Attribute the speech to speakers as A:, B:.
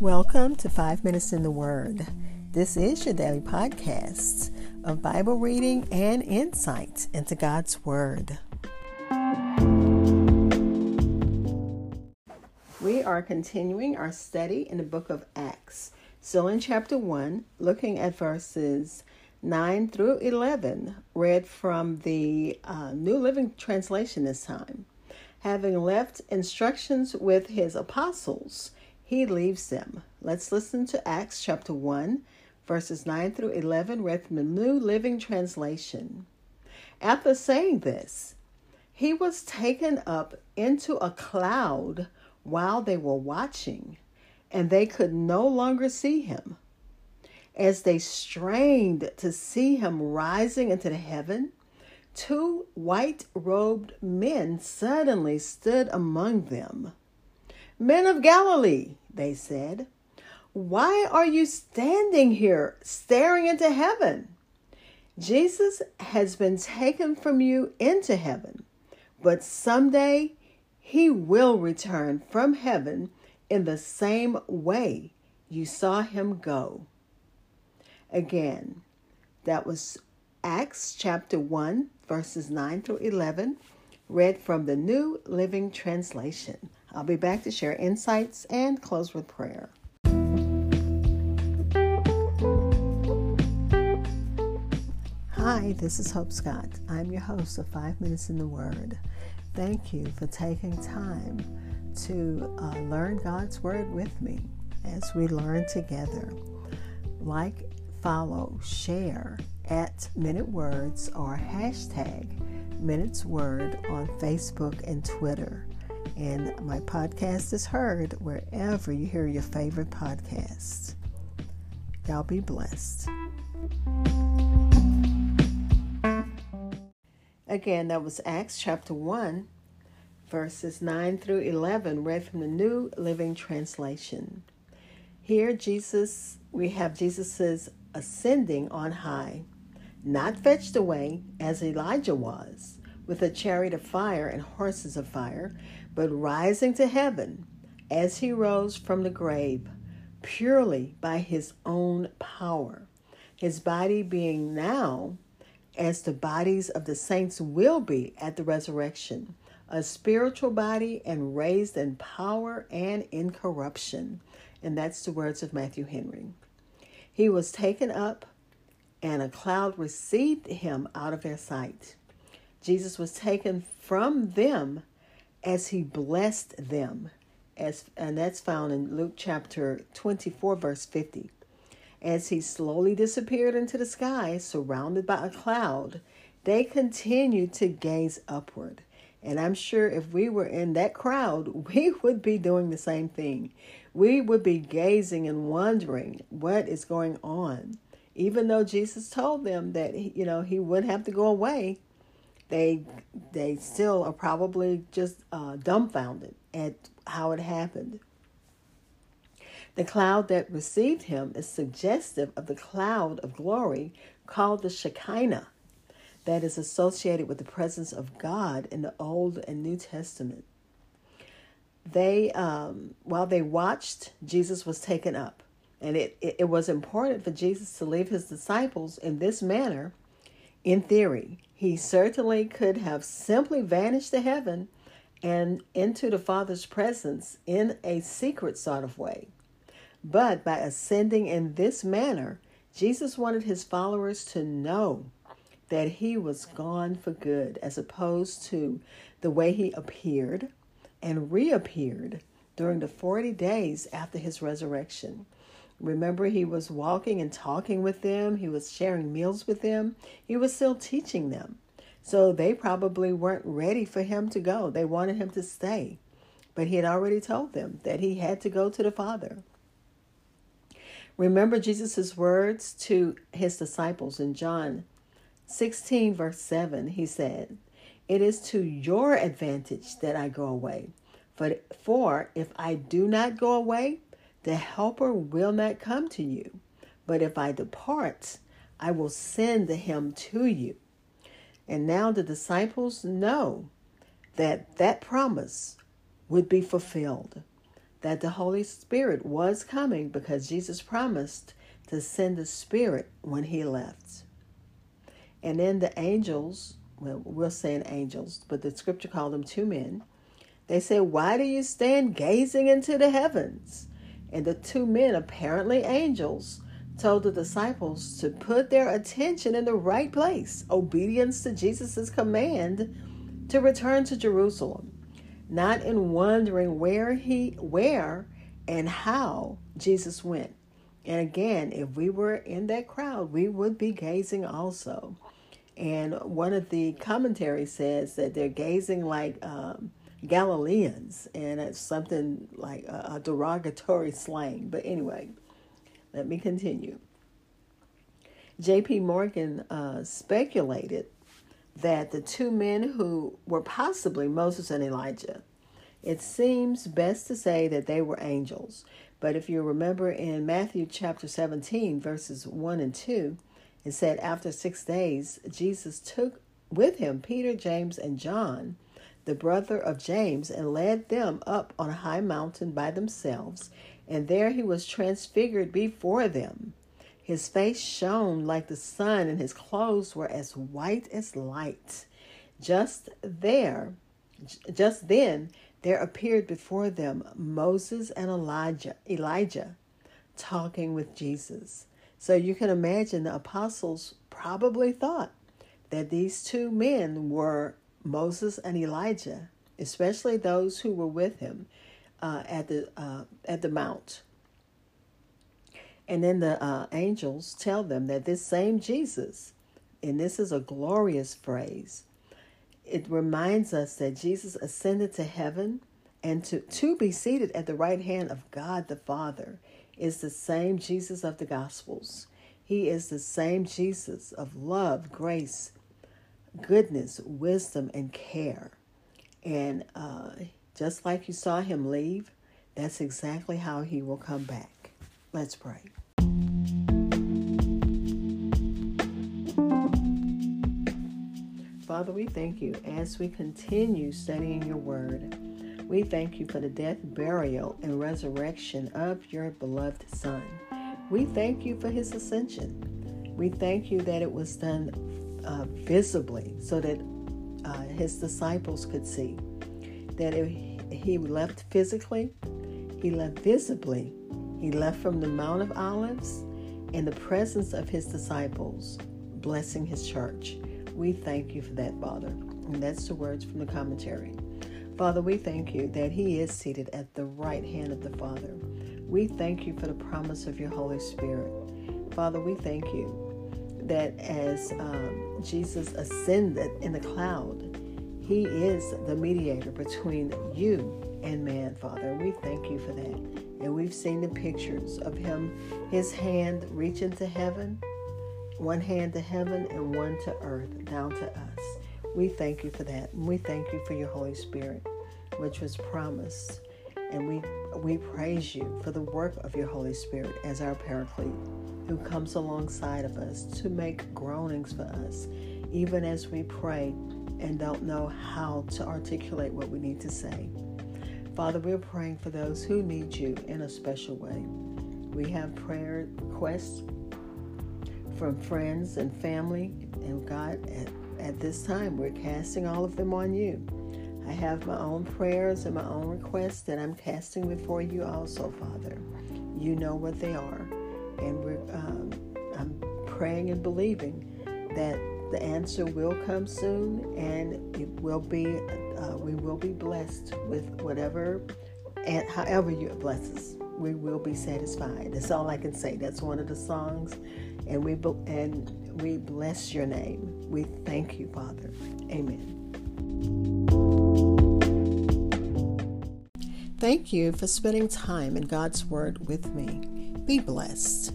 A: Welcome to Five Minutes in the Word. This is your daily podcast of Bible reading and insight into God's Word. We are continuing our study in the book of Acts. Still in chapter 1, looking at verses 9 through 11, read from the uh, New Living Translation this time. Having left instructions with his apostles, he leaves them. Let's listen to Acts chapter 1, verses 9 through 11, read from the New Living Translation. After saying this, he was taken up into a cloud while they were watching, and they could no longer see him. As they strained to see him rising into the heaven, two white robed men suddenly stood among them. Men of Galilee, they said, why are you standing here staring into heaven? Jesus has been taken from you into heaven, but someday he will return from heaven in the same way you saw him go. Again, that was Acts chapter 1, verses 9 through 11, read from the New Living Translation. I'll be back to share insights and close with prayer. Hi, this is Hope Scott. I'm your host of Five Minutes in the Word. Thank you for taking time to uh, learn God's Word with me as we learn together. Like, follow, share at Minute Words or hashtag Minutes Word on Facebook and Twitter. And my podcast is heard wherever you hear your favorite podcasts. Y'all be blessed. Again, that was Acts chapter 1, verses 9 through 11, read from the New Living Translation. Here, Jesus, we have Jesus's ascending on high, not fetched away as Elijah was, with a chariot of fire and horses of fire, but rising to heaven as he rose from the grave, purely by his own power, his body being now as the bodies of the saints will be at the resurrection, a spiritual body and raised in power and incorruption. And that's the words of Matthew Henry. He was taken up, and a cloud received him out of their sight. Jesus was taken from them as he blessed them. As, and that's found in Luke chapter 24, verse 50. As he slowly disappeared into the sky, surrounded by a cloud, they continued to gaze upward. And I'm sure if we were in that crowd, we would be doing the same thing. We would be gazing and wondering what is going on. Even though Jesus told them that you know he would have to go away, they they still are probably just uh, dumbfounded at how it happened. The cloud that received him is suggestive of the cloud of glory called the Shekinah that is associated with the presence of God in the Old and New Testament. They, um, while they watched, Jesus was taken up. And it, it, it was important for Jesus to leave his disciples in this manner. In theory, he certainly could have simply vanished to heaven and into the Father's presence in a secret sort of way. But by ascending in this manner, Jesus wanted his followers to know that he was gone for good, as opposed to the way he appeared and reappeared during the 40 days after his resurrection. Remember, he was walking and talking with them, he was sharing meals with them, he was still teaching them. So they probably weren't ready for him to go. They wanted him to stay. But he had already told them that he had to go to the Father. Remember Jesus' words to his disciples in John 16, verse 7. He said, It is to your advantage that I go away. For, for if I do not go away, the Helper will not come to you. But if I depart, I will send him to you. And now the disciples know that that promise would be fulfilled. that the Holy Spirit was coming because Jesus promised to send the Spirit when he left. And then the angels, well, we're saying angels, but the scripture called them two men. They said, Why do you stand gazing into the heavens? And the two men, apparently angels, told the disciples to put their attention in the right place, obedience to Jesus' command to return to Jerusalem, not in wondering where he where and how Jesus went. And again, if we were in that crowd, we would be gazing also. And one of the commentaries says that they're gazing like um, Galileans, and it's something like a, a derogatory slang. But anyway, let me continue. J.P. Morgan uh, speculated that the two men who were possibly Moses and Elijah, it seems best to say that they were angels. But if you remember in Matthew chapter 17, verses 1 and 2, it said, After six days, Jesus took with him Peter, James, and John, the brother of James, and led them up on a high mountain by themselves. And there he was transfigured before them. His face shone like the sun, and his clothes were as white as light. Just there, just then, there appeared before them Moses and Elijah, Elijah talking with Jesus. So you can imagine the apostles probably thought that these two men were Moses and Elijah, especially those who were with him uh, at the uh, at the mount. And then the uh, angels tell them that this same Jesus, and this is a glorious phrase, it reminds us that Jesus ascended to heaven and to, to be seated at the right hand of God the Father is the same Jesus of the Gospels. He is the same Jesus of love, grace, goodness, wisdom, and care. And uh, just like you saw him leave, that's exactly how he will come back. Let's pray. Father, we thank you as we continue studying your word. We thank you for the death, burial, and resurrection of your beloved Son. We thank you for his ascension. We thank you that it was done uh, visibly so that uh, his disciples could see. That if he left physically, he left visibly. He left from the Mount of Olives in the presence of his disciples, blessing his church. We thank you for that, Father. And that's the words from the commentary. Father, we thank you that He is seated at the right hand of the Father. We thank you for the promise of your Holy Spirit. Father, we thank you that as um, Jesus ascended in the cloud, He is the mediator between you and man, Father. We thank you for that. And we've seen the pictures of Him, His hand reaching to heaven one hand to heaven and one to earth, down to us. We thank you for that. And we thank you for your Holy Spirit, which was promised. And we we praise you for the work of your Holy Spirit as our paraclete, who comes alongside of us to make groanings for us, even as we pray and don't know how to articulate what we need to say. Father, we're praying for those who need you in a special way. We have prayer requests from friends and family. And God, at, at this time, we're casting all of them on you. I have my own prayers and my own requests that I'm casting before you also, Father. You know what they are. And we're, um, I'm praying and believing that the answer will come soon and it will be, uh, we will be blessed with whatever and however you bless us. We will be satisfied. That's all I can say. That's one of the songs and we and we bless your name. We thank you, Father. Amen. Thank you for spending time in God's Word with me. Be blessed.